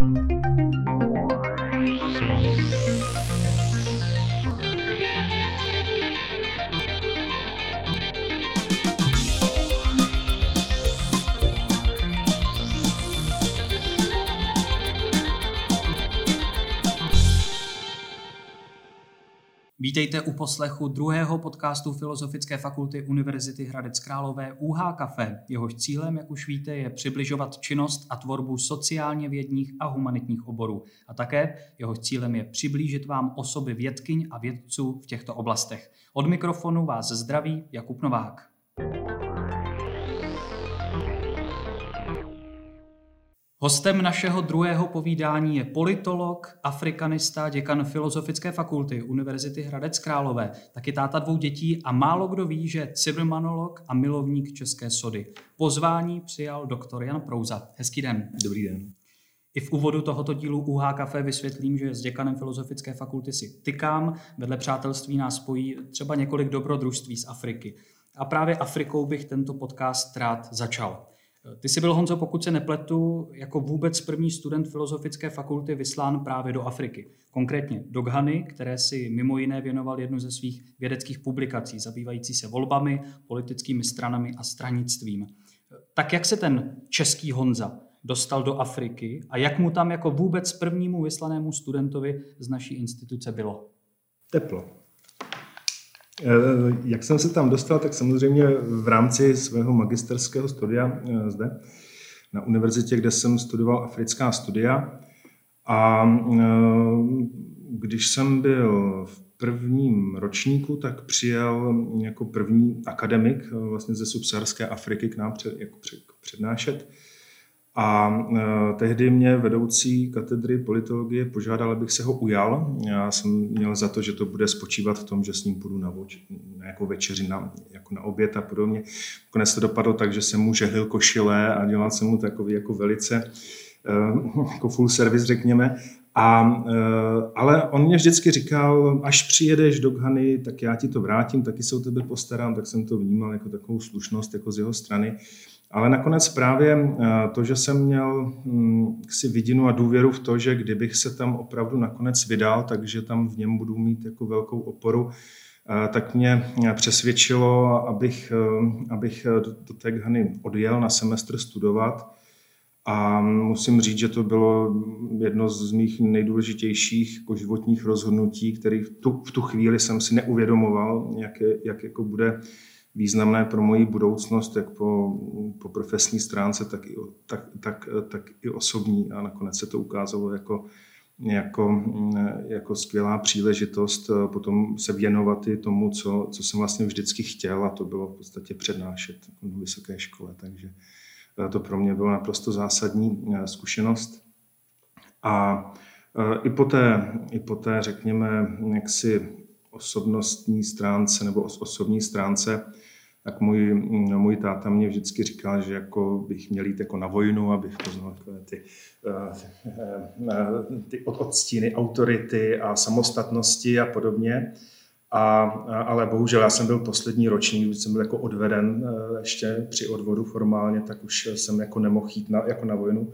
Thank you. Vítejte u poslechu druhého podcastu Filozofické fakulty Univerzity Hradec Králové UH Café. Jehož cílem, jak už víte, je přibližovat činnost a tvorbu sociálně vědních a humanitních oborů. A také jehož cílem je přiblížit vám osoby vědkyň a vědců v těchto oblastech. Od mikrofonu vás zdraví Jakub Novák. Hostem našeho druhého povídání je politolog, afrikanista, děkan Filozofické fakulty Univerzity Hradec Králové, taky táta dvou dětí a málo kdo ví, že civilmanolog a milovník české sody. Pozvání přijal doktor Jan Prouza. Hezký den. Dobrý den. I v úvodu tohoto dílu UH Café vysvětlím, že s děkanem Filozofické fakulty si tykám. Vedle přátelství nás spojí třeba několik dobrodružství z Afriky. A právě Afrikou bych tento podcast rád začal. Ty jsi byl, Honzo, pokud se nepletu, jako vůbec první student Filozofické fakulty vyslán právě do Afriky. Konkrétně do Ghany, které si mimo jiné věnoval jednu ze svých vědeckých publikací, zabývající se volbami, politickými stranami a stranictvím. Tak jak se ten český Honza dostal do Afriky a jak mu tam jako vůbec prvnímu vyslanému studentovi z naší instituce bylo? Teplo. Eh, jak jsem se tam dostal, tak samozřejmě v rámci svého magisterského studia eh, zde na univerzitě, kde jsem studoval africká studia. A eh, když jsem byl v prvním ročníku, tak přijel jako první akademik vlastně ze subsaharské Afriky k nám před, jako přednášet. A e, tehdy mě vedoucí katedry politologie požádal, abych se ho ujal. Já jsem měl za to, že to bude spočívat v tom, že s ním půjdu na, voč, na jako večeři, na, jako na oběd a podobně. Konec to dopadlo tak, že jsem mu žehlil košile a dělal jsem mu takový jako velice e, jako full service, řekněme. A, e, ale on mě vždycky říkal, až přijedeš do Ghany, tak já ti to vrátím, taky se o tebe postarám, tak jsem to vnímal jako takovou slušnost jako z jeho strany. Ale nakonec právě eh, to, že jsem měl hm, si vidinu a důvěru v to, že kdybych se tam opravdu nakonec vydal, takže tam v něm budu mít jako velkou oporu, eh, tak mě přesvědčilo, abych, eh, abych do té Ghany odjel na semestr studovat. A musím říct, že to bylo jedno z mých nejdůležitějších jako životních rozhodnutí, který v tu, v tu chvíli jsem si neuvědomoval, jak, je, jak jako bude významné pro moji budoucnost, jak po, po profesní stránce, tak i, tak, tak, tak i osobní. A nakonec se to ukázalo jako, jako, jako skvělá příležitost eh, potom se věnovat i tomu, co, co jsem vlastně vždycky chtěl, a to bylo v podstatě přednášet na vysoké škole. Takže eh, to pro mě byla naprosto zásadní eh, zkušenost. A i po té, i po té řekněme, jaksi osobnostní stránce nebo osobní stránce, tak můj, můj táta mě vždycky říkal, že jako bych měl jít jako na vojnu, abych poznal ty, ty, ty odstíny autority a samostatnosti a podobně. A, ale bohužel já jsem byl poslední ročník, když jsem byl jako odveden ještě při odvodu formálně, tak už jsem jako nemohl jít na, jako na vojnu,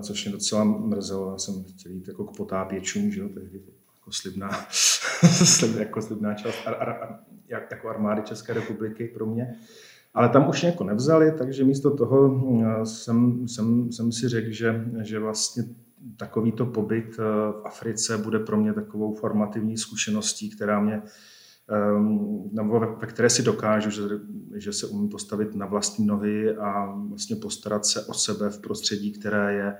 což mě docela mrzelo. Já jsem chtěl jít jako k potápěčům, že jo, tehdy jako slibná, jako slibná část ar, ar, jak, jako armády České republiky pro mě. Ale tam už jako nevzali, takže místo toho hm, jsem, jsem, jsem si řekl, že, že vlastně takovýto pobyt eh, v Africe bude pro mě takovou formativní zkušeností, která mě, ehm, nebo ve které si dokážu, že, že se umím postavit na vlastní nohy a vlastně postarat se o sebe v prostředí, které je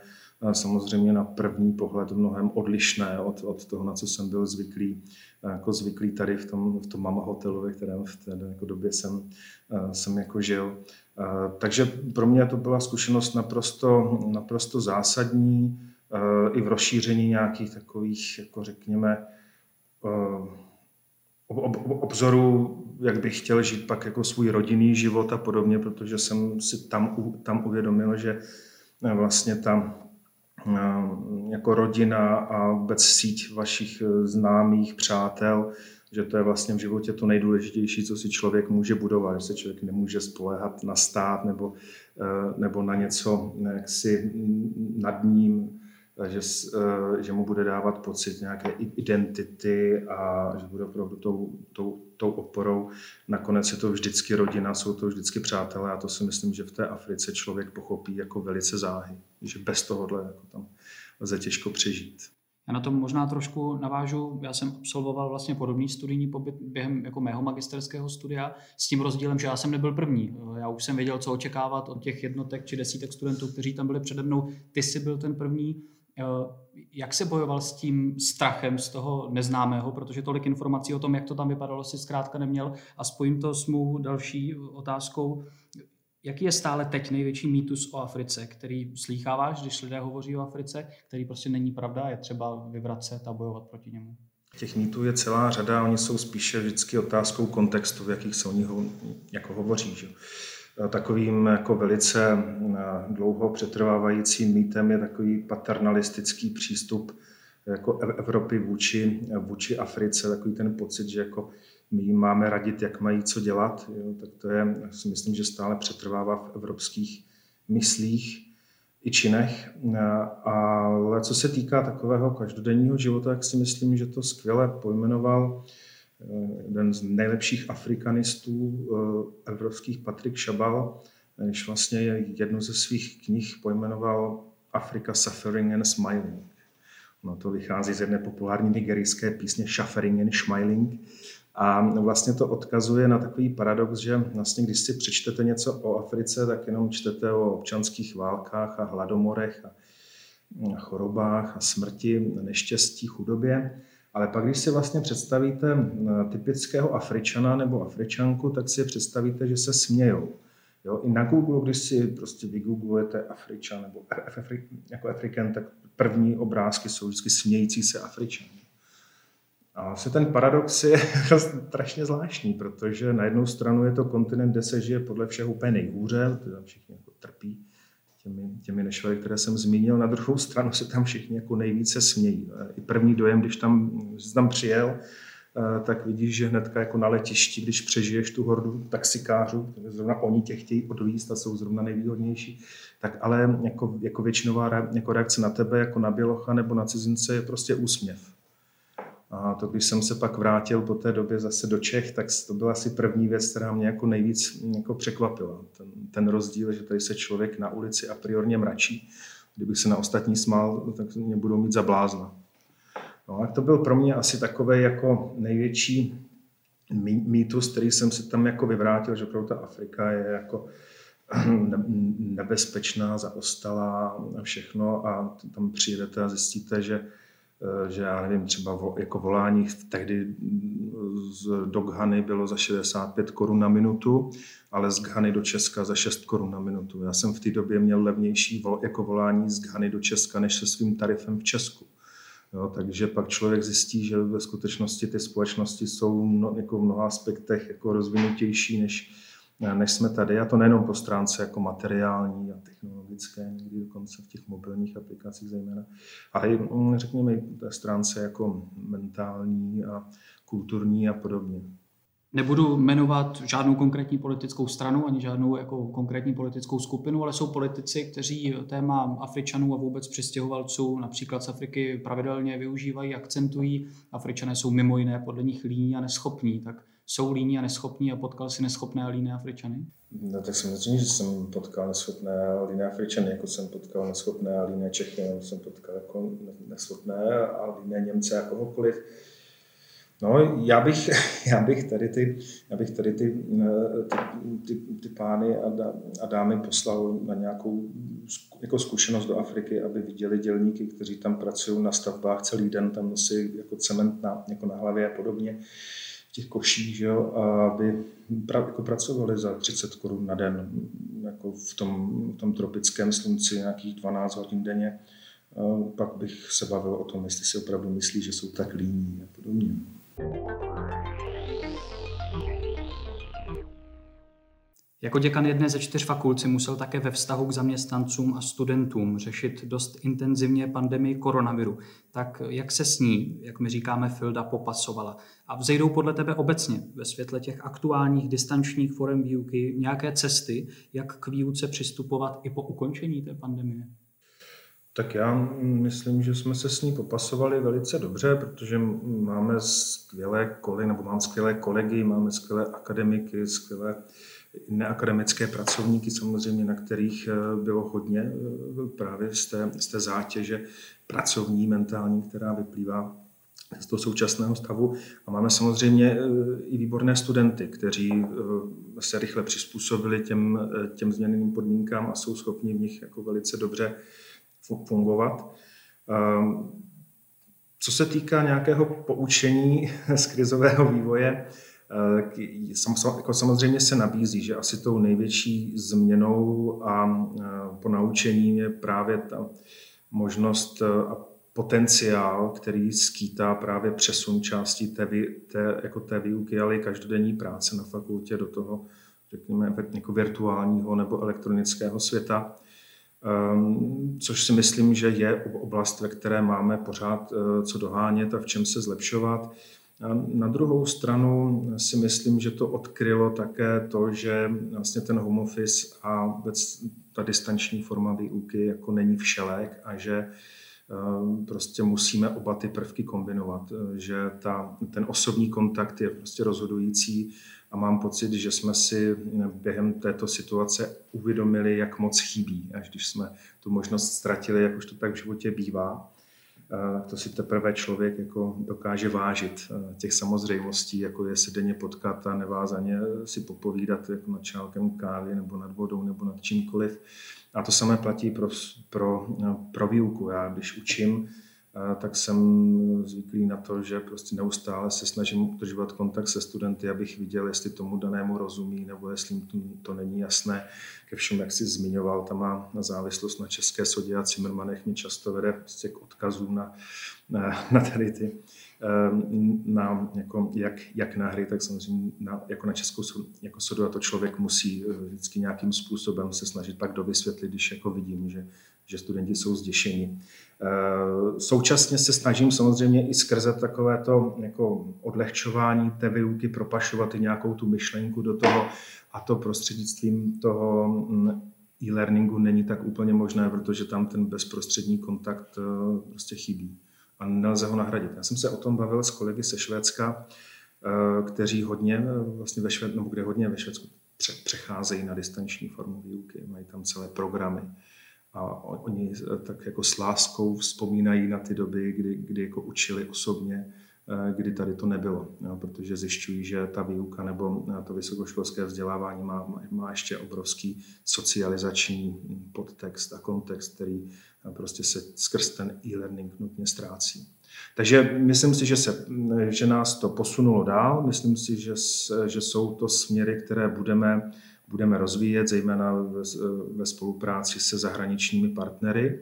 samozřejmě na první pohled mnohem odlišné od, od toho, na co jsem byl zvyklý, jako zvyklý tady v tom, v tom mama hotelu, ve kterém v té jako době jsem, jsem jako žil. Takže pro mě to byla zkušenost naprosto, naprosto zásadní i v rozšíření nějakých takových, jako řekněme, obzoru, jak bych chtěl žít pak jako svůj rodinný život a podobně, protože jsem si tam, tam uvědomil, že vlastně ta Eh, jako rodina a vůbec síť vašich eh, známých, přátel, že to je vlastně v životě to nejdůležitější, co si člověk může budovat, že se člověk nemůže spolehat na stát nebo, eh, nebo na něco jaksi nad ním, že, že mu bude dávat pocit nějaké identity a že bude opravdu tou, tou, tou oporou. Nakonec je to vždycky rodina, jsou to vždycky přátelé a to si myslím, že v té Africe člověk pochopí jako velice záhy, že bez tohohle jako tam lze těžko přežít. Já na tom možná trošku navážu. Já jsem absolvoval vlastně podobný studijní pobyt během jako mého magisterského studia s tím rozdílem, že já jsem nebyl první. Já už jsem věděl, co očekávat od těch jednotek či desítek studentů, kteří tam byli přede mnou. Ty jsi byl ten první. Jak se bojoval s tím strachem z toho neznámého, protože tolik informací o tom, jak to tam vypadalo, si zkrátka neměl. A spojím to s mou další otázkou. Jaký je stále teď největší mýtus o Africe, který slýcháváš, když lidé hovoří o Africe, který prostě není pravda, je třeba vyvracet a bojovat proti němu? Těch mýtů je celá řada, oni jsou spíše vždycky otázkou kontextu, v jakých se o nich jako hovoří. Že? Takovým jako velice dlouho přetrvávajícím mýtem je takový paternalistický přístup jako Evropy vůči, vůči Africe, takový ten pocit, že jako my jim máme radit, jak mají co dělat, jo, tak to je, si myslím, že stále přetrvává v evropských myslích i činech. Ale co se týká takového každodenního života, tak si myslím, že to skvěle pojmenoval eh, jeden z nejlepších afrikanistů eh, evropských, Patrik Šabal, když vlastně jednu ze svých knih pojmenoval Africa Suffering and Smiling. No to vychází z jedné populární nigerijské písně Suffering and Smiling, a vlastně to odkazuje na takový paradox, že vlastně když si přečtete něco o Africe, tak jenom čtete o občanských válkách a hladomorech a chorobách a smrti, neštěstí, chudobě. Ale pak, když si vlastně představíte typického Afričana nebo Afričanku, tak si představíte, že se smějou. Jo, I na Google, když si prostě vygooglujete Afričan nebo jako Afrikan, tak první obrázky jsou vždycky smějící se Afričan. A vlastně ten paradox je strašně zvláštní, protože na jednu stranu je to kontinent, kde se žije podle všeho úplně nejhůře, tam všichni jako trpí těmi, těmi nešvary, které jsem zmínil. Na druhou stranu se tam všichni jako nejvíce smějí. I první dojem, když tam, když tam přijel, eh, tak vidíš, že hnedka jako na letišti, když přežiješ tu hordu taxikářů, zrovna oni tě chtějí odvízt a jsou zrovna nejvýhodnější, tak ale jako, jako většinová jako reakce na tebe, jako na bělocha nebo na cizince je prostě úsměv. A to, když jsem se pak vrátil po té době zase do Čech, tak to byla asi první věc, která mě jako nejvíc jako překvapila. Ten, ten rozdíl, že tady se člověk na ulici a priorně mračí. Kdybych se na ostatní smál, tak mě budou mít za blázna. No a to byl pro mě asi takový jako největší mýtus, který jsem si tam jako vyvrátil, že opravdu ta Afrika je jako nebezpečná, zaostalá a všechno a tam přijedete a zjistíte, že že já nevím, třeba jako volání tehdy z, do Ghany bylo za 65 korun na minutu, ale z Ghany do Česka za 6 korun na minutu. Já jsem v té době měl levnější vol, jako volání z Ghany do Česka než se svým tarifem v Česku. Jo, takže pak člověk zjistí, že ve skutečnosti ty společnosti jsou no, jako v mnoha aspektech jako rozvinutější než, než jsme tady. A to nejenom po stránce jako materiální a technologické, někdy dokonce v těch mobilních aplikacích zejména, ale i, mm, řekněme, i té stránce jako mentální a kulturní a podobně. Nebudu jmenovat žádnou konkrétní politickou stranu ani žádnou jako konkrétní politickou skupinu, ale jsou politici, kteří téma Afričanů a vůbec přistěhovalců například z Afriky pravidelně využívají, akcentují. Afričané jsou mimo jiné podle nich líní a neschopní. Tak jsou líní a neschopní a potkal si neschopné a líné Afričany? No tak samozřejmě, že jsem potkal neschopné a líné Afričany, jako jsem potkal neschopné a líné Čechy, nebo jsem potkal jako neschopné a líné Němce a kohokoliv. No, já bych, já bych tady ty, já bych tady ty, ty, ty, ty pány a, a dámy poslal na nějakou jako zkušenost do Afriky, aby viděli dělníky, kteří tam pracují na stavbách celý den, tam nosí jako cement na, jako na hlavě a podobně těch koších, že jo, aby pra, jako pracovali za 30 korun na den, jako v tom, v tom tropickém slunci nějakých 12 hodin denně. Pak bych se bavil o tom, jestli si opravdu myslí, že jsou tak líní a podobně. Jako děkan jedné ze čtyř fakult si musel také ve vztahu k zaměstnancům a studentům řešit dost intenzivně pandemii koronaviru. Tak jak se s ní, jak my říkáme, Filda popasovala? A vzejdou podle tebe obecně ve světle těch aktuálních distančních forem výuky nějaké cesty, jak k výuce přistupovat i po ukončení té pandemie? Tak já myslím, že jsme se s ní popasovali velice dobře, protože máme skvělé kolegy, nebo mám skvělé kolegy, máme skvělé akademiky, skvělé neakademické pracovníky samozřejmě, na kterých eh, bylo hodně eh, právě z té, z té zátěže pracovní, mentální, která vyplývá z toho současného stavu. A máme samozřejmě eh, i výborné studenty, kteří se rychle přizpůsobili těm, těm změněným podmínkám a jsou schopni v nich jako velice dobře fungovat. Ehm, co se týká nějakého poučení z krizového vývoje, eh, jako samozřejmě se nabízí, že asi tou největší změnou a eh, ponaučením je právě ta možnost eh, a potenciál, který skýtá právě přesun části té, té, jako té výuky, ale i každodenní práce na fakultě do toho, řekněme, jako virtuálního nebo elektronického světa. Ehm, což si myslím, že je oblast, ve které máme pořád eh, co dohánět a v čem se zlepšovat. Na druhou stranu si myslím, že to odkrylo také to, že vlastně ten home office a vůbec ta distanční forma výuky jako není všelek a že ehm, prostě musíme oba ty prvky kombinovat, eh, že ta, ten osobní kontakt je prostě rozhodující a mám pocit, že jsme si během této situace uvědomili, jak moc chybí, až když jsme tu možnost ztratili, jak už to tak v životě bývá. To si teprve člověk jako dokáže vážit těch samozřejmostí, jako je se denně potkat a nevázaně si popovídat jako nad čálkem kávy nebo nad vodou nebo nad čímkoliv. A to samé platí pro, pro, pro výuku. Já když učím, tak jsem zvyklý na to, že prostě neustále se snažím udržovat kontakt se studenty, abych viděl, jestli tomu danému rozumí, nebo jestli to, to není jasné. Ke všem, jak jsi zmiňoval, tam má na závislost na české sodě a Cimrmanech mě často vede prostě k odkazům na, na, na tady ty na, jako, jak, jak na hry, tak samozřejmě na, jako na českou jako sodu. A to člověk musí eh, vždycky nějakým způsobem se snažit pak dovysvětlit, když jako vidím, že, že studenti jsou zděšeni. Eh, současně se snažím samozřejmě i skrze takovéto jako odlehčování té výuky propašovat i nějakou tu myšlenku do toho. A to prostřednictvím toho mm, e-learningu není tak úplně možné, protože tam ten bezprostřední kontakt eh, prostě chybí a nelze ho nahradit. Já jsem se o tom bavil s kolegy ze Švédska, eh, kteří hodně vlastně ve Švéd, nebo kde hodně ve Švédsku přecházejí na distanční formu výuky, mají tam celé programy a oni tak jako s láskou vzpomínají na ty doby, kdy, kdy jako učili osobně, eh, kdy tady to nebylo, jo, protože zjišťují, že ta výuka nebo eh, to vysokoškolské vzdělávání má, má ještě obrovský socializační podtext a kontext, který eh, prostě se skrz ten e-learning nutně ztrácí. Takže myslím si, že, se, že nás to posunulo dál, myslím si, že, že jsou to směry, které budeme budeme rozvíjet, zejména ve spolupráci se zahraničními partnery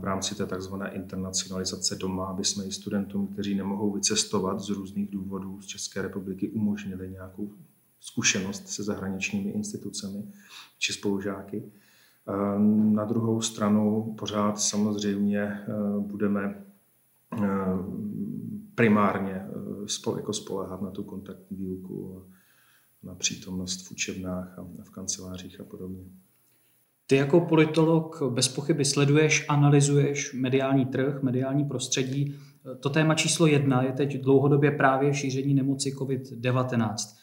v rámci té tzv. internacionalizace doma, aby jsme i studentům, kteří nemohou vycestovat z různých důvodů z České republiky, umožnili nějakou zkušenost se zahraničními institucemi či spolužáky. Na druhou stranu pořád samozřejmě e, budeme e, primárně jako spolehat na tu kontaktní výuku na přítomnost v učebnách a v kancelářích a podobně. Ty jako politolog bez pochyby sleduješ, analyzuješ mediální trh, mediální prostředí. To téma číslo jedna je teď dlouhodobě právě šíření nemoci COVID-19.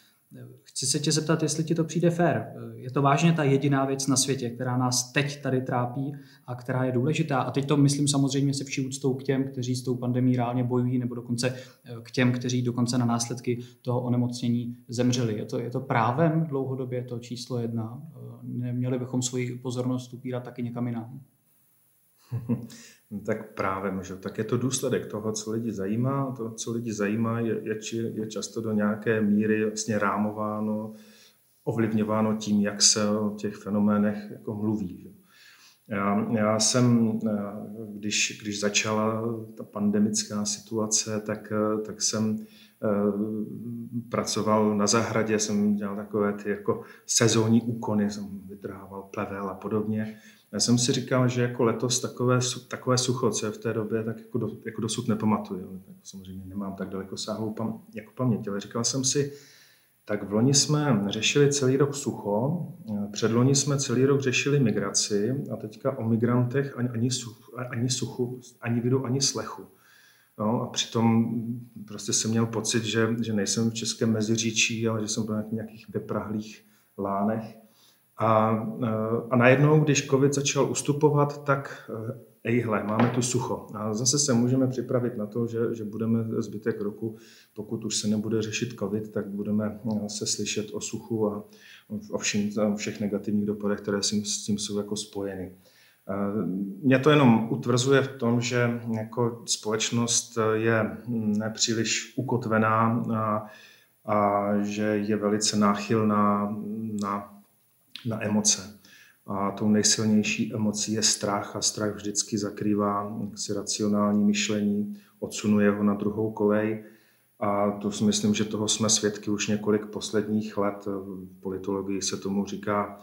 Chci se tě zeptat, jestli ti to přijde fér. Je to vážně ta jediná věc na světě, která nás teď tady trápí a která je důležitá. A teď to myslím samozřejmě se vší úctou k těm, kteří s tou pandemí reálně bojují, nebo dokonce eh, k těm, kteří dokonce na následky toho onemocnění zemřeli. Je to, je to právem dlouhodobě to číslo jedna? Eh, neměli bychom svoji pozornost upírat taky někam jinam? No tak právě, že? tak je to důsledek toho, co lidi zajímá. To, co lidi zajímá, je, je, je často do nějaké míry vlastně rámováno, ovlivňováno tím, jak se o těch fenoménech jako mluví. Že? Já, já jsem, eh, když, když začala ta pandemická situace, tak, eh, tak jsem eh, pracoval na zahradě, jsem dělal takové ty jako sezónní úkony, jsem vytrhával plevel a podobně. Já jsem si říkal, že jako letos takové, takové sucho, co je v té době, tak jako, do, jako dosud nepamatuju. Tak samozřejmě nemám tak daleko sáhlou pam, jako paměť, ale říkal jsem si, tak v loni jsme řešili celý rok sucho, předloni jsme celý rok řešili migraci a teďka o migrantech ani, ani, suchu, ani suchu, ani vidu, ani slechu. No, a přitom prostě jsem měl pocit, že, že nejsem v Českém meziříčí, ale že jsem byl na nějakých beprahlých lánech. A, a najednou, když covid začal ustupovat, tak ejhle, máme tu sucho. A zase se můžeme připravit na to, že, že budeme zbytek roku, pokud už se nebude řešit covid, tak budeme se slyšet o suchu a o všem, všech negativních dopadech, které s tím jsou jako spojeny. Mě to jenom utvrzuje v tom, že jako společnost je nepříliš ukotvená a, a že je velice náchylná na, na emoce. A tou nejsilnější emocí je strach a strach vždycky zakrývá si racionální myšlení, odsunuje ho na druhou kolej. A to si myslím, že toho jsme svědky už několik posledních let. V politologii se tomu říká,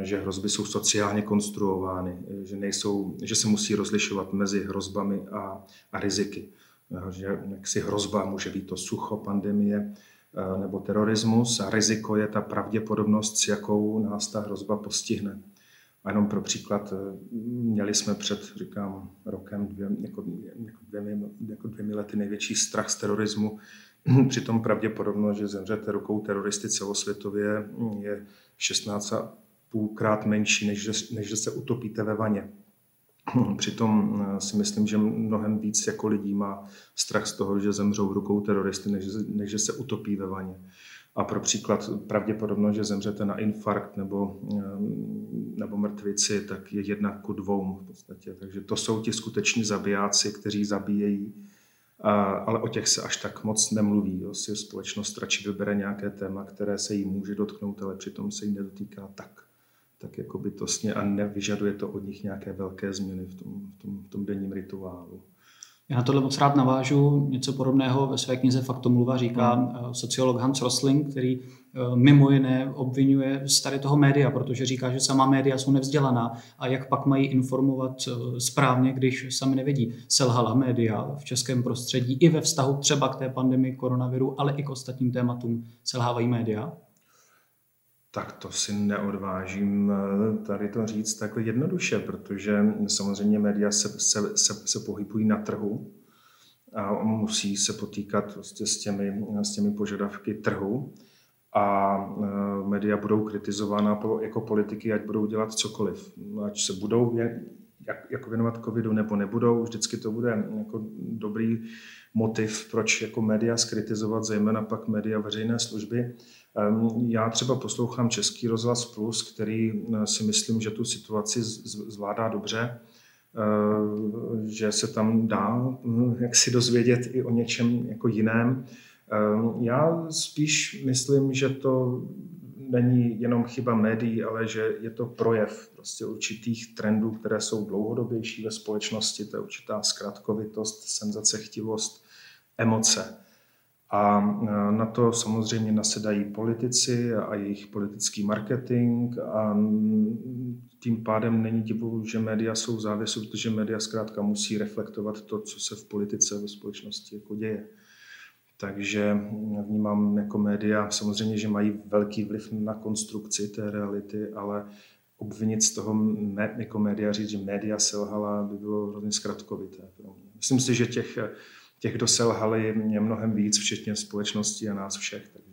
že hrozby jsou sociálně konstruovány, že, nejsou, že se musí rozlišovat mezi hrozbami a, a riziky. Že si hrozba může být to sucho, pandemie nebo terorismus a riziko je ta pravděpodobnost, s jakou nás ta hrozba postihne. A jenom pro příklad, eh, měli jsme před, říkám, rokem, dvě, jako, jako, dvěmi, jako dvěmi lety největší strach z terorismu. Přitom pravděpodobnost, že zemřete rukou teroristy celosvětově, je 16 půlkrát menší, než než že se utopíte ve vaně. Přitom eh, si myslím, že mnohem víc jako lidí má strach z toho, že zemřou rukou teroristy, než, než že se utopí ve vaně. A pro příklad pravděpodobnost, že zemřete na infarkt nebo, ehm, nebo mrtvici, tak je jedna ku dvou v podstatě. Takže to jsou ti skuteční zabijáci, kteří zabíjejí, ale o těch se až tak moc nemluví. Jo. Si společnost radši vybere nějaké téma, které se jí může dotknout, ale přitom se jí nedotýká tak, tak jako bytostně a nevyžaduje to od nich nějaké velké změny v tom, v tom, v tom denním rituálu. Já na tohle moc rád navážu. Něco podobného ve své knize Faktomluva říká hmm. sociolog Hans Rosling, který eh, mimo jiné obvinuje z tady toho média, protože říká, že sama média jsou nevzdělaná a jak pak mají informovat eh, správně, když sami nevědí. Selhala média v českém prostředí i ve vztahu třeba k té pandemii koronaviru, ale i k ostatním tématům. Selhávají média? Tak to si neodvážím eh, tady to říct takhle jednoduše, protože samozřejmě média se, se, se, se pohybují na trhu a musí se potýkat prostě s, těmi, s těmi požadavky trhu a eh, média budou kritizována jako politiky, ať budou dělat cokoliv. Ať se budou jak, jako věnovat covidu nebo nebudou, vždycky to bude jako dobrý motiv, proč jako média skritizovat, zejména pak média veřejné služby. Já třeba poslouchám Český rozhlas Plus, který eh, si myslím, že tu situaci zvládá dobře, eh, že se tam dá hm, jak si dozvědět i o něčem jako jiném. Já spíš myslím, že to není jenom chyba médií, ale že je to projev prostě určitých trendů, které jsou dlouhodobější ve společnosti. To je určitá zkratkovitost, senzacechtivost, emoce. A e, na to samozřejmě nasedají politici a jejich politický marketing a tím pádem není divu, že média jsou závěsu, protože média zkrátka musí reflektovat to, co se v politice ve společnosti jako děje. Takže vnímám jako média, samozřejmě, že mají velký vliv na konstrukci té reality, ale obvinit z toho jako média, říct, že média selhala, by bylo hrozně zkratkovité. Myslím si, že těch těch, kdo selhali, je mnohem víc, včetně společnosti a nás všech. Takže.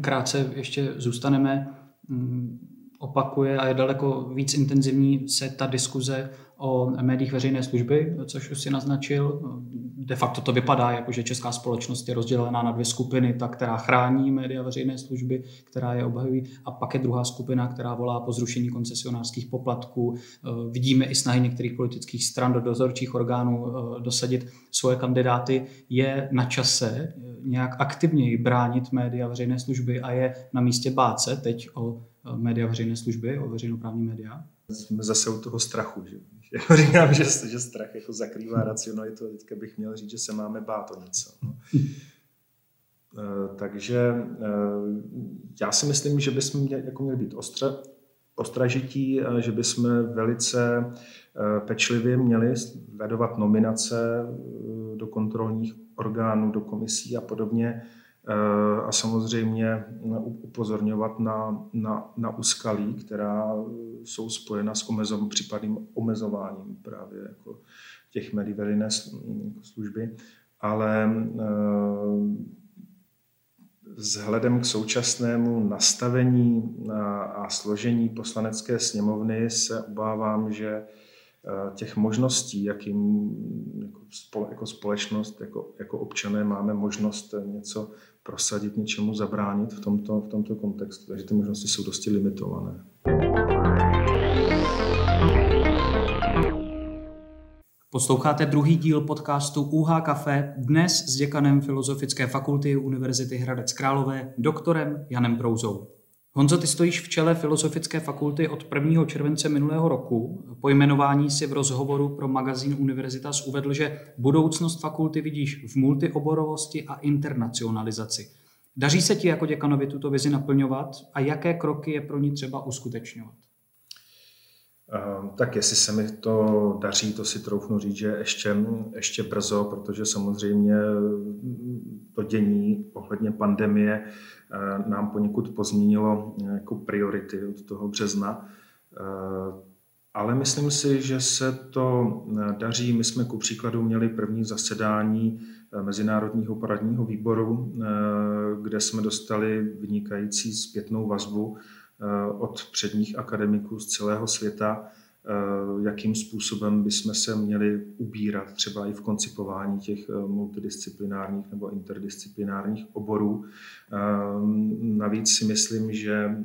krátce ještě zůstaneme. Mm, opakuje a je daleko víc intenzivní se ta diskuze o médiích veřejné služby, což už si naznačil. De facto to vypadá, jako že česká společnost je rozdělená na dvě skupiny, ta, která chrání média veřejné služby, která je obhajují, a pak je druhá skupina, která volá po zrušení koncesionářských poplatků. Vidíme i snahy některých politických stran do dozorčích orgánů eh, dosadit svoje kandidáty. Je na čase nějak aktivněji bránit média veřejné služby a je na místě bát se teď o eh, média veřejné služby, o veřejnoprávní média? Jsme zase u toho strachu. Že? Jako říkám, že, že strach jako zakrývá racionalitu a teďka bych měl říct, že se máme bát o něco. No. Eh, takže eh, já si myslím, že bychom měli, jako měli být ostra, ostražití, že bychom velice pečlivě měli sledovat nominace do kontrolních orgánů, do komisí a podobně, a samozřejmě upozorňovat na, na, na úskalí, která jsou spojena s omezom, případným omezováním právě jako těch médií veřejné služby. Ale vzhledem k současnému nastavení a složení poslanecké sněmovny se obávám, že těch možností, jakým jako, jako společnost, jako, jako občané máme možnost něco prosadit, něčemu zabránit v tomto, v tomto kontextu. Takže ty možnosti jsou dosti limitované. Posloucháte druhý díl podcastu UH Café, dnes s děkanem Filozofické fakulty Univerzity Hradec Králové, doktorem Janem Brouzou. Honzo, ty stojíš v čele Filozofické fakulty od 1. července minulého roku. Po jmenování si v rozhovoru pro magazín Univerzitas uvedl, že budoucnost fakulty vidíš v multioborovosti a internacionalizaci. Daří se ti jako děkanovi tuto vizi naplňovat a jaké kroky je pro ní třeba uskutečňovat? Ehm, tak jestli se mi to daří, to si troufnu říct, že ještě, ještě brzo, protože samozřejmě to dění ohledně pandemie eh, nám poněkud pozměnilo jako priority od toho března. Ehm, ale myslím si, že se to eh, daří. My jsme ku příkladu měli první zasedání eh, Mezinárodního poradního výboru, kde jsme dostali vynikající zpětnou vazbu Eh, od předních akademiků z celého světa, eh, jakým způsobem bychom se měli ubírat třeba i v koncipování těch eh, multidisciplinárních nebo interdisciplinárních oborů. Navíc si myslím, že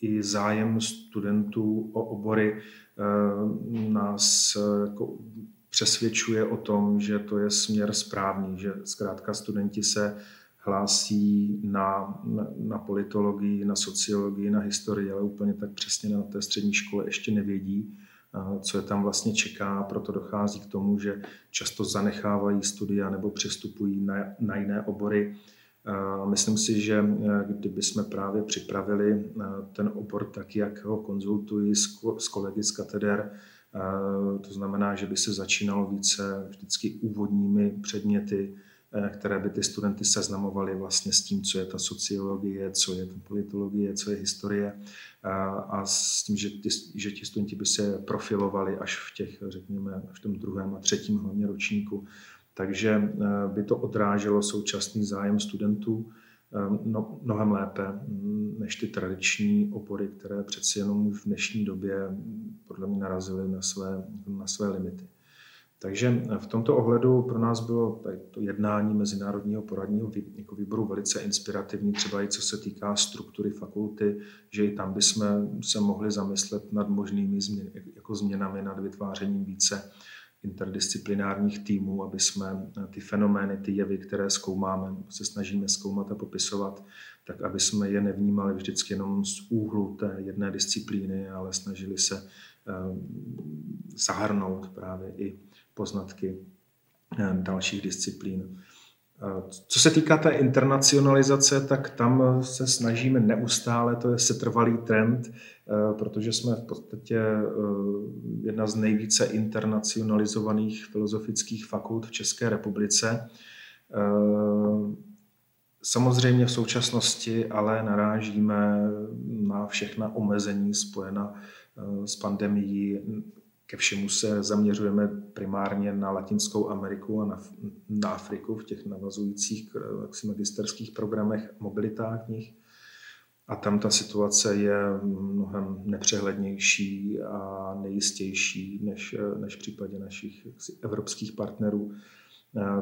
i zájem studentů o obory nás jako přesvědčuje o tom, že to je směr správný, že zkrátka studenti se hlásí na, na, na politologii, na sociologii, na historii, ale úplně tak přesně na té střední škole ještě nevědí, co je tam vlastně čeká, proto dochází k tomu, že často zanechávají studia nebo přestupují na, na jiné obory. Myslím si, že kdyby jsme právě připravili ten obor tak, jak ho konzultují s kolegy z kateder, to znamená, že by se začínalo více vždycky úvodními předměty, Eh, které by ty studenty seznamovaly vlastně s tím, co je ta sociologie, co je ta politologie, co je historie a s tím, že, ty, že ti studenti by se profilovali až v těch, řekněme, v tom druhém a třetím hlavně ročníku. Takže eh, by to odráželo současný zájem studentů eh, no, mnohem lépe mm, než ty tradiční obory, které přeci jenom v dnešní době mm, podle mě narazily na své, na své limity. Takže v tomto ohledu pro nás bylo to jednání Mezinárodního poradního jako výboru velice inspirativní, třeba i co se týká struktury fakulty, že i tam bychom se mohli zamyslet nad možnými změn, jako změnami, nad vytvářením více interdisciplinárních týmů, aby jsme ty fenomény, ty jevy, které zkoumáme, se snažíme zkoumat a popisovat, tak aby jsme je nevnímali vždycky jenom z úhlu té jedné disciplíny, ale snažili se eh, zahrnout právě i poznatky eh, dalších disciplín. Eh, co se týká té internacionalizace, tak tam se snažíme neustále, to je setrvalý trend, eh, protože jsme v podstatě jedna z nejvíce internacionalizovaných filozofických fakult v České republice. Samozřejmě v současnosti ale narážíme na všechna omezení spojena s pandemií, ke všemu se zaměřujeme primárně na Latinskou Ameriku a na, na Afriku v těch navazujících jaksi, magisterských programech, mobilitách v. A tam ta situace je mnohem nepřehlednější a nejistější než, než v případě našich evropských partnerů.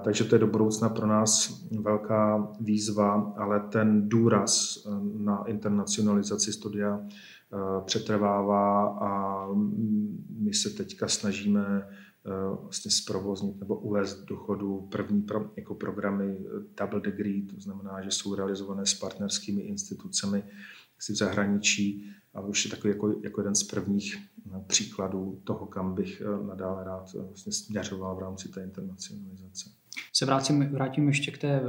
Takže to je do budoucna pro nás velká výzva, ale ten důraz na internacionalizaci studia Eh, přetrvává a my se teďka snažíme eh, vlastně zprovoznit nebo uvést do chodu první pro, jako programy double degree, to znamená, že jsou realizované s partnerskými institucemi v zahraničí a už je takový jako, jako jeden z prvních eh, příkladů toho, kam bych nadále rád vlastně směřoval v rámci té internacionalizace. Se vrátím, vrátím ještě k té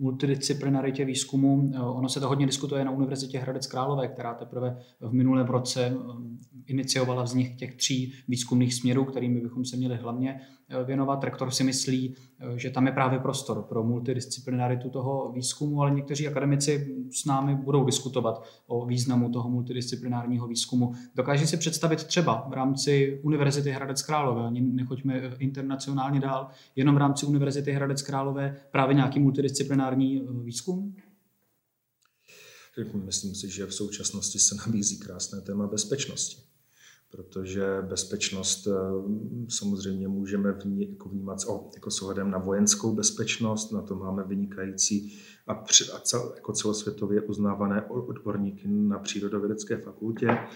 multidisciplinaritě výzkumu. Ono se to hodně diskutuje na Univerzitě Hradec Králové, která teprve v minulém roce iniciovala vznik těch tří výzkumných směrů, kterými bychom se měli hlavně eh, věnovat. Rektor si myslí, eh, že tam je právě prostor pro multidisciplinaritu toho výzkumu, ale někteří akademici s námi budou diskutovat o významu toho multidisciplinárního výzkumu. Dokáže si představit třeba v rámci Univerzity Hradec Králové, ani nechoďme eh, internacionálně dál, jenom v rámci Univerzity Hradec Králové právě nějaký multidisciplinární výzkum? Myslím si, že v současnosti se nabízí krásné téma bezpečnosti protože bezpečnost eh, samozřejmě můžeme jako vnímat jako s ohledem na vojenskou bezpečnost, na to máme vynikající a, při, a cel, jako celosvětově uznávané odborníky na přírodovědecké fakultě, eh,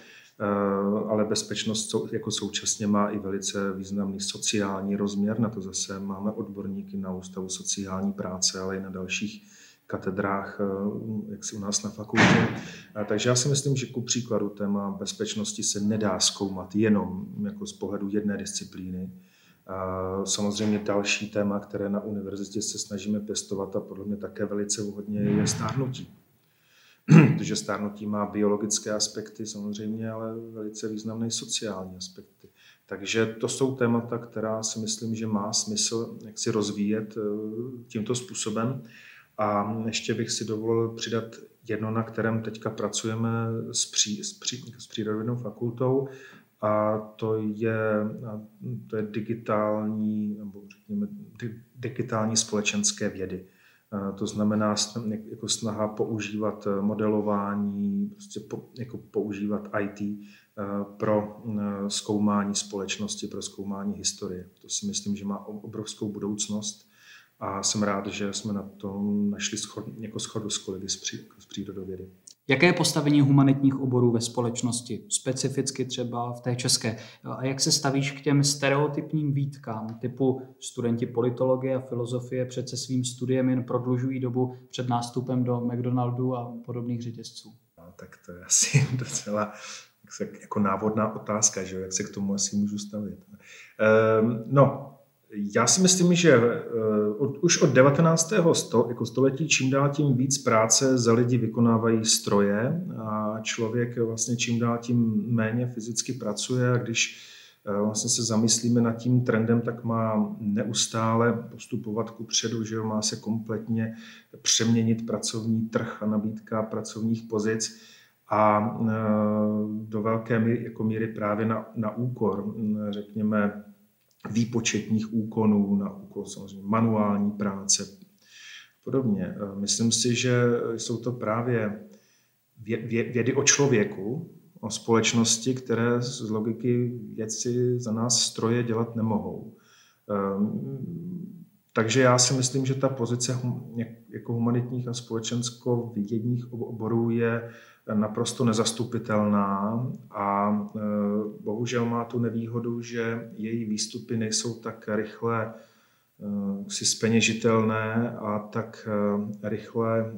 ale bezpečnost jako současně má i velice významný sociální rozměr, na to zase máme odborníky na Ústavu sociální práce, ale i na dalších katedrách, eh, jak si u nás na fakultě. Takže já si myslím, že ku příkladu téma bezpečnosti se nedá zkoumat jenom jako z pohledu jedné disciplíny. Samozřejmě další téma, které na univerzitě se snažíme pěstovat a podle mě také velice vhodně je stárnutí. Protože stárnutí má biologické aspekty samozřejmě, ale velice významné sociální aspekty. Takže to jsou témata, která si myslím, že má smysl jak si rozvíjet eh, tímto způsobem. A ještě bych si dovolil přidat jedno, na kterém teďka pracujeme s, pří, s, pří, s přírodovědnou fakultou, a to je, to je digitální, nebo řekněme, digitální společenské vědy. To znamená jako snaha používat modelování, prostě po, jako používat IT pro zkoumání společnosti, pro zkoumání historie. To si myslím, že má obrovskou budoucnost a jsem rád, že jsme na tom našli schod, jako schodu s kolegy z, z přírodovědy. Jaké je postavení humanitních oborů ve společnosti, specificky třeba v té české? A jak se stavíš k těm stereotypním výtkám typu studenti politologie a filozofie přece svým studiem jen prodlužují dobu před nástupem do McDonaldu a podobných řetězců? No, tak to je asi docela jako návodná otázka, že jak se k tomu asi můžu stavit. Um, no, já si myslím, že uh, od, už od 19. Sto, jako století čím dál tím víc práce za lidi vykonávají stroje a člověk vlastně čím dál tím méně fyzicky pracuje a když uh, vlastně se zamyslíme nad tím trendem, tak má neustále postupovat ku předu, že má se kompletně přeměnit pracovní trh a nabídka pracovních pozic a do velké míry, jako míry právě na, na úkor, řekněme, výpočetních úkonů, na úkol samozřejmě manuální práce podobně. Eh, myslím si, že jsou to právě vědy o člověku, o společnosti, které z logiky věci za nás stroje dělat nemohou. Takže já si myslím, že ta pozice jako humanitních a společensko-vědních oborů je naprosto nezastupitelná a e, bohužel má tu nevýhodu, že její výstupy nejsou tak rychle e, si speněžitelné a tak e, rychle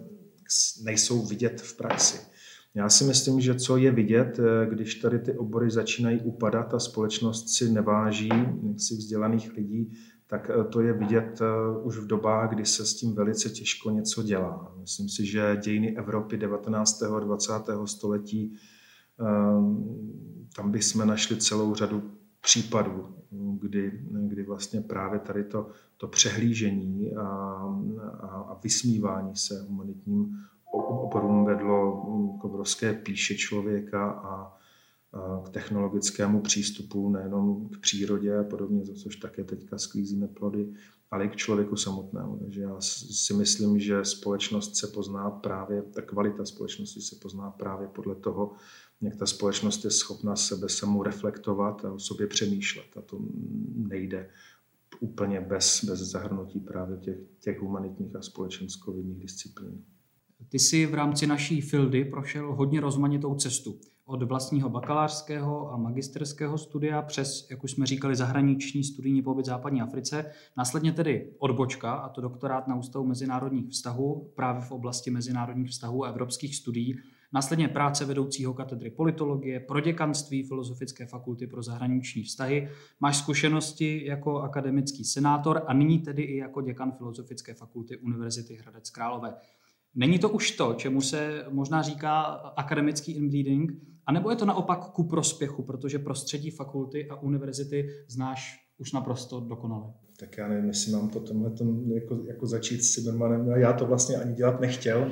nejsou vidět v praxi. Já si myslím, že co je vidět, když tady ty obory začínají upadat a společnost si neváží si vzdělaných lidí, tak eh, to je vidět eh, už v dobách, kdy se s tím velice těžko něco dělá. Myslím si, že dějiny Evropy 19. a 20. století, ehm, tam bychom našli celou řadu případů, kdy, kdy vlastně právě tady to, to přehlížení a, a, a vysmívání se humanitním oborům vedlo k obrovské píše člověka a, k technologickému přístupu, nejenom k přírodě a podobně, za což také teďka sklízíme plody, ale i k člověku samotnému. Takže já si myslím, že společnost se pozná právě, ta kvalita společnosti se pozná právě podle toho, jak ta společnost je schopna sebe samou reflektovat a o sobě přemýšlet. A to nejde úplně bez, bez zahrnutí právě těch, těch humanitních a společenskovědních disciplín. Ty jsi v rámci naší fildy prošel hodně rozmanitou cestu od vlastního bakalářského a magisterského studia přes, jak už jsme říkali, zahraniční studijní pobyt v západní Africe, následně tedy odbočka, a to doktorát na Ústavu mezinárodních vztahů, právě v oblasti mezinárodních vztahů a evropských studií Následně práce vedoucího katedry politologie, proděkanství Filozofické fakulty pro zahraniční vztahy. Máš zkušenosti jako akademický senátor a nyní tedy i jako děkan Filozofické fakulty Univerzity Hradec Králové. Není to už to, čemu se možná říká akademický inbreeding, anebo je to naopak ku prospěchu, protože prostředí fakulty a univerzity znáš už naprosto dokonale? Tak já nevím, jestli mám po tomhle jako, jako začít s Zimmermanem. Já to vlastně ani dělat nechtěl,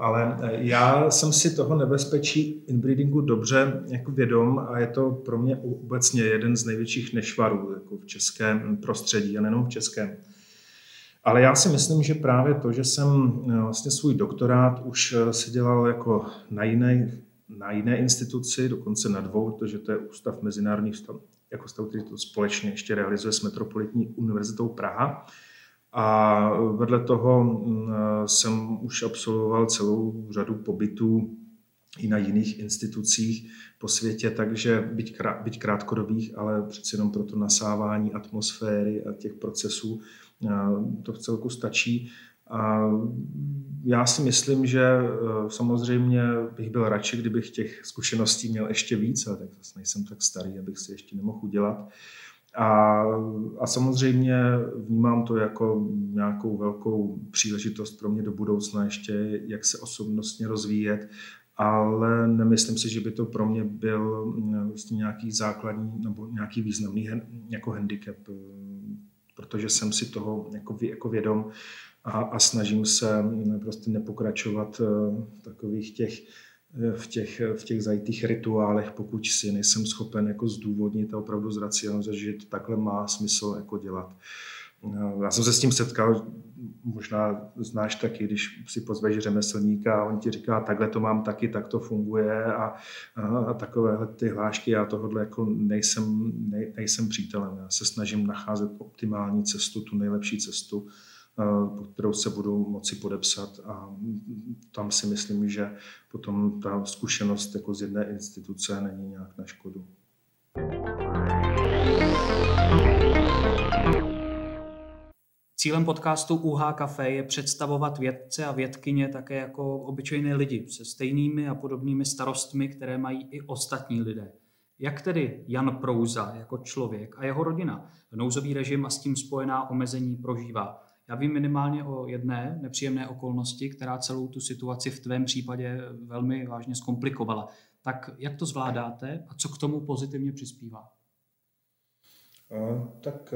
ale eh, já jsem si toho nebezpečí inbreedingu dobře jako vědom a je to pro mě obecně jeden z největších nešvarů jako v českém prostředí a nejenom v českém. Ale já si myslím, že právě to, že jsem eh, vlastně svůj doktorát už eh, si dělal jako na jiné, na jiné instituci, dokonce na dvou, protože to je Ústav mezinárodních vztahů, jako stav, který to společně ještě realizuje s Metropolitní univerzitou Praha. A vedle toho mm, jsem už absolvoval celou řadu pobytů i na jiných institucích po světě, takže byť, krát, byť krátkodobých, ale přeci jenom pro to nasávání atmosféry a těch procesů to v celku stačí. Já si myslím, že e, samozřejmě bych byl radši, kdybych těch zkušeností měl ještě víc, ale tak zase nejsem tak starý, abych si ještě nemohl udělat. A, a samozřejmě vnímám to jako nějakou velkou příležitost pro mě do budoucna ještě, jak se osobnostně rozvíjet, ale nemyslím si, že by to pro mě byl vlastně nějaký základní nebo nějaký významný jako handicap protože jsem si toho jako, jako vědom a, a snažím se mm, prostě nepokračovat eh, v takových těch eh, v těch, v těch zajitých rituálech, pokud si nejsem schopen jako zdůvodnit a opravdu zracionalizovat, že to takhle má smysl jako dělat. Já jsem se s tím setkal, možná znáš taky, když si pozveš řemeslníka a on ti říká, takhle to mám taky, tak to funguje a, a, a takovéhle ty hlášky, já tohle jako nejsem, nej, nejsem přítelem. Já se snažím nacházet optimální cestu, tu nejlepší cestu, pod kterou se budu moci podepsat a tam si myslím, že potom ta zkušenost jako z jedné instituce není nějak na škodu. Cílem podcastu UH Café je představovat vědce a vědkyně také jako obyčejné lidi se stejnými a podobnými starostmi, které mají i ostatní lidé. Jak tedy Jan Prouza jako člověk a jeho rodina nouzový režim a s tím spojená omezení prožívá? Já vím minimálně o jedné nepříjemné okolnosti, která celou tu situaci v tvém případě velmi vážně zkomplikovala. Tak jak to zvládáte a co k tomu pozitivně přispívá? A, tak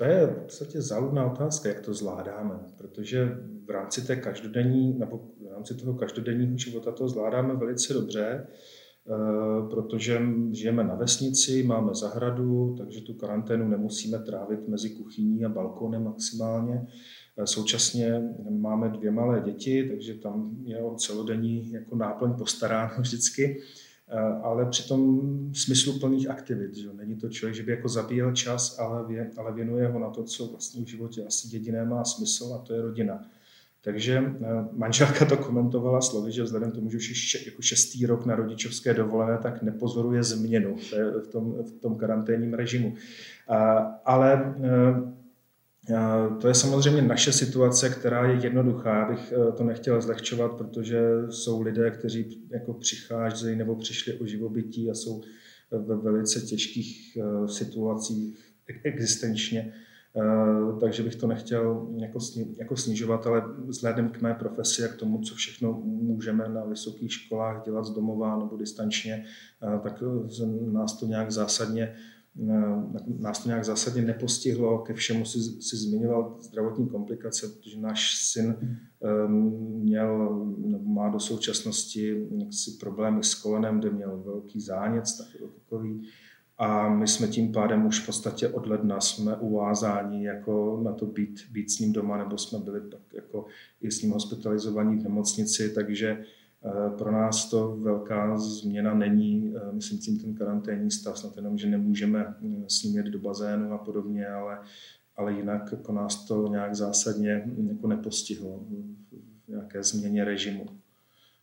to je v podstatě záludná otázka, jak to zvládáme, protože v rámci té každodenní, nebo v rámci toho každodenního života to zvládáme velice dobře, eh, protože žijeme na vesnici, máme zahradu, takže tu karanténu nemusíme trávit mezi kuchyní a balkónem maximálně. Eh, současně máme dvě malé děti, takže tam je o celodenní jako náplň postaráno vždycky. Eh, ale přitom smysluplných aktivit. Že? Není to člověk, že by jako zabíjel čas, ale, vě, ale věnuje ho na to, co vlastně v životě asi jediné má smysl, a to je rodina. Takže eh, manželka to komentovala slovy, že vzhledem k tomu, že už je jako šestý rok na rodičovské dovolené, tak nepozoruje změnu v tom, v tom karanténním režimu. Ale eh, to je samozřejmě naše situace, která je jednoduchá. Já bych eh, to nechtěl zlehčovat, protože jsou lidé, kteří jako přicházejí nebo přišli o živobytí a jsou ve velice těžkých eh, situacích existenčně. Eh, takže bych to nechtěl jako, jako snižovat, ale vzhledem k mé profesi a k tomu, co všechno můžeme na vysokých školách dělat z domova nebo distančně, tak nás to nějak zásadně nás to nějak zásadně nepostihlo, ke všemu si, si zmiňoval zdravotní komplikace, protože náš syn um, měl, nebo má do současnosti jaksi problémy s kolenem, kde měl velký zánět takový. A my jsme tím pádem už v podstatě od ledna jsme uvázáni jako na to být, být s ním doma, nebo jsme byli tak jako i s ním hospitalizovaní v nemocnici, takže pro nás to velká změna není, eh, myslím tím ten karanténní stav, snad jenom, že nemůžeme hm, s ním jet do bazénu a podobně, ale, ale jinak jako nás to nějak zásadně hm, jako nepostihlo v nějaké změně režimu.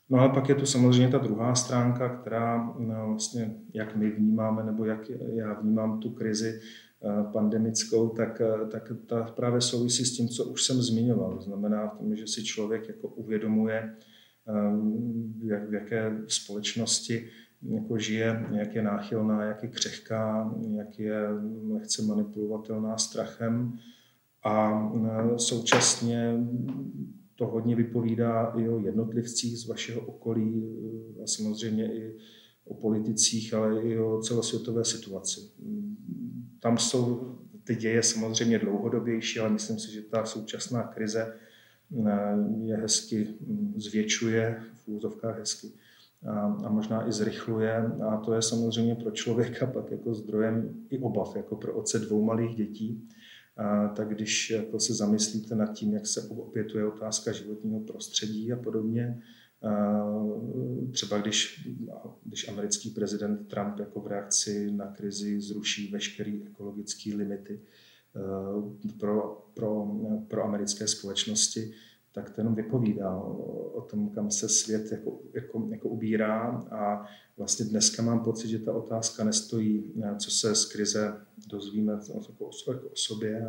No a pak je tu samozřejmě ta druhá stránka, která no, vlastně, jak my vnímáme, nebo jak já vnímám tu krizi eh, pandemickou, tak, tak ta právě souvisí s tím, co už jsem zmiňoval. To znamená že si člověk jako uvědomuje, v jaké společnosti jako žije, jak je náchylná, jak je křehká, jak je lehce manipulovatelná strachem a současně to hodně vypovídá i o jednotlivcích z vašeho okolí a samozřejmě i o politicích, ale i o celosvětové situaci. Tam jsou ty děje samozřejmě dlouhodobější, ale myslím si, že ta současná krize je hezky hm, zvětšuje, v úzovkách hezky, a, možná i zrychluje. A to je samozřejmě pro člověka pak jako zdrojem i obav, jako pro otce dvou malých dětí. A, tak když jako se zamyslíte nad tím, jak se opětuje otázka životního prostředí a podobně, Třeba když, když americký prezident Trump jako v reakci na krizi zruší veškeré ekologické limity pro, pro, pro americké společnosti, tak jenom vypovídá o, tom, kam se svět jako, jako, jako ubírá. A vlastně dneska mám pocit, že ta otázka nestojí, co se z krize dozvíme jako o, jako o sobě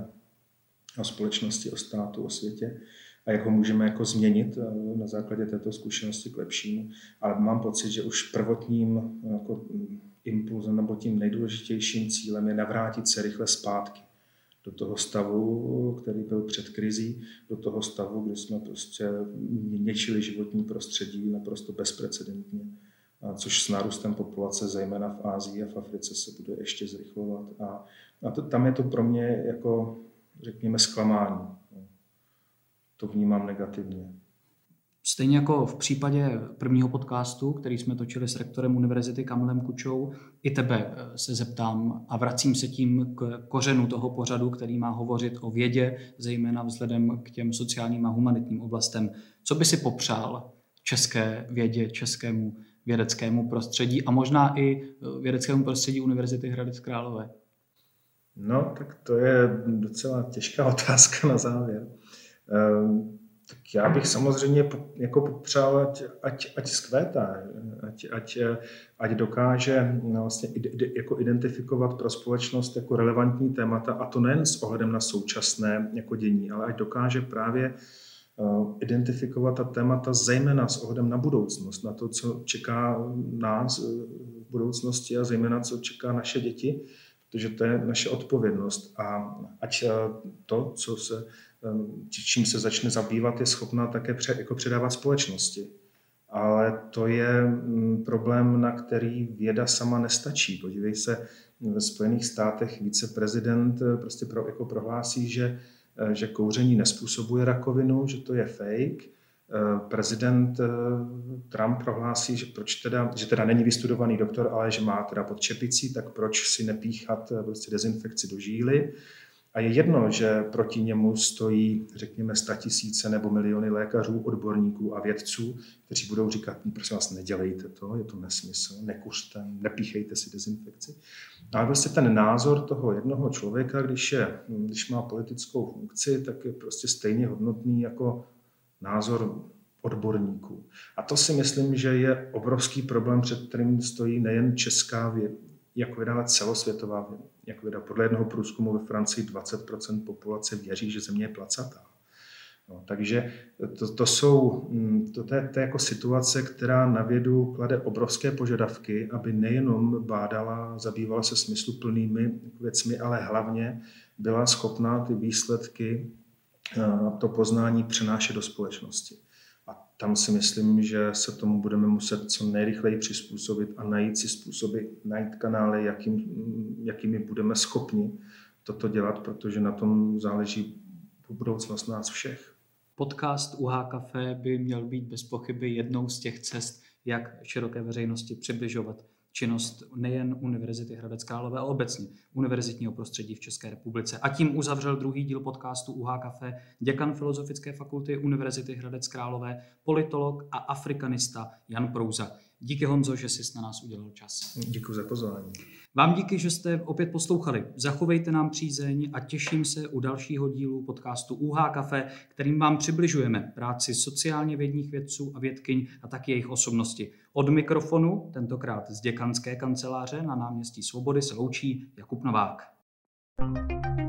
a o společnosti, o státu, o světě, a jak ho můžeme jako změnit eh, na základě této zkušenosti k lepšímu. Ale mám pocit, že už prvotním jako impulzem nebo tím nejdůležitějším cílem je navrátit se rychle zpátky do toho stavu, který byl před krizí, do toho stavu, kdy jsme prostě něčili životní prostředí naprosto bezprecedentně, což s nárůstem populace, zejména v Ázii a v Africe, se bude ještě zrychlovat. A, a to, tam je to pro mě jako, řekněme, zklamání to vnímám negativně. Stejně jako v případě prvního podcastu, který jsme točili s rektorem univerzity Kamilem Kučou, i tebe eh, se zeptám a vracím se tím k kořenu toho pořadu, který má hovořit o vědě, zejména vzhledem k těm sociálním a humanitním oblastem. Co by si popřál české vědě, českému vědeckému prostředí a možná i eh, vědeckému prostředí Univerzity Hradec Králové? No, tak to je docela těžká otázka na závěr. Ehm, tak já bych samozřejmě jako popřál, ať, ať, ať zkvétá, ať, ať, ať dokáže no, vlastně jako identifikovat pro společnost jako relevantní témata, a to nejen s ohledem na současné jako dění, ale ať dokáže právě eh, identifikovat ta témata zejména s ohledem na budoucnost, na to, co čeká nás eh, v budoucnosti a zejména co čeká naše děti, protože to je naše odpovědnost. A ať eh, to, co se čím se začne zabývat, je schopná také pře, jako předávat společnosti. Ale to je mm, problém, na který věda sama nestačí. Podívej se, ve Spojených státech viceprezident eh, prostě pro, jako prohlásí, že, eh, že kouření nespůsobuje rakovinu, že to je fake. Eh, prezident Trump prohlásí, že proč teda, že teda není vystudovaný doktor, ale že má teda pod čepicí, tak proč si nepíchat prostě dezinfekci do žíly. A je jedno, že proti němu stojí, řekněme, tisíce nebo miliony lékařů, odborníků a vědců, kteří budou říkat, prosím vás, nedělejte to, je to nesmysl, nekuřte, nepíchejte si dezinfekci. Ale prostě ten názor toho jednoho člověka, když, je, když má politickou funkci, tak je prostě stejně hodnotný jako názor odborníků. A to si myslím, že je obrovský problém, před kterým stojí nejen česká věda, ale celosvětová jak věda. Podle jednoho průzkumu ve Francii 20% populace věří, že Země je placatá. No, takže to, to jsou, mm, to, to, je, to je jako situace, která na vědu klade obrovské požadavky, aby nejenom bádala, zabývala se smysluplnými věcmi, ale hlavně byla schopná ty výsledky, to poznání přenášet do společnosti tam si myslím, že se tomu budeme muset co nejrychleji přizpůsobit a najít si způsoby, najít kanály, jakým, jakými budeme schopni toto dělat, protože na tom záleží budoucnost nás všech. Podcast UH Café by měl být bez pochyby jednou z těch cest, jak široké veřejnosti přibližovat činnost nejen Univerzity Hradec Králové, ale obecně univerzitního prostředí v České republice. A tím uzavřel druhý díl podcastu UH Café děkan Filozofické fakulty Univerzity Hradec Králové, politolog a afrikanista Jan Prouza. Díky Honzo, že jsi na nás udělal čas. Děkuji za pozvání. Vám díky, že jste opět poslouchali. Zachovejte nám přízeň a těším se u dalšího dílu podcastu UH Cafe, kterým vám přibližujeme práci sociálně vědních vědců a vědkyň a taky jejich osobnosti. Od mikrofonu, tentokrát z děkanské kanceláře na náměstí Svobody, se loučí Jakub Novák. thank you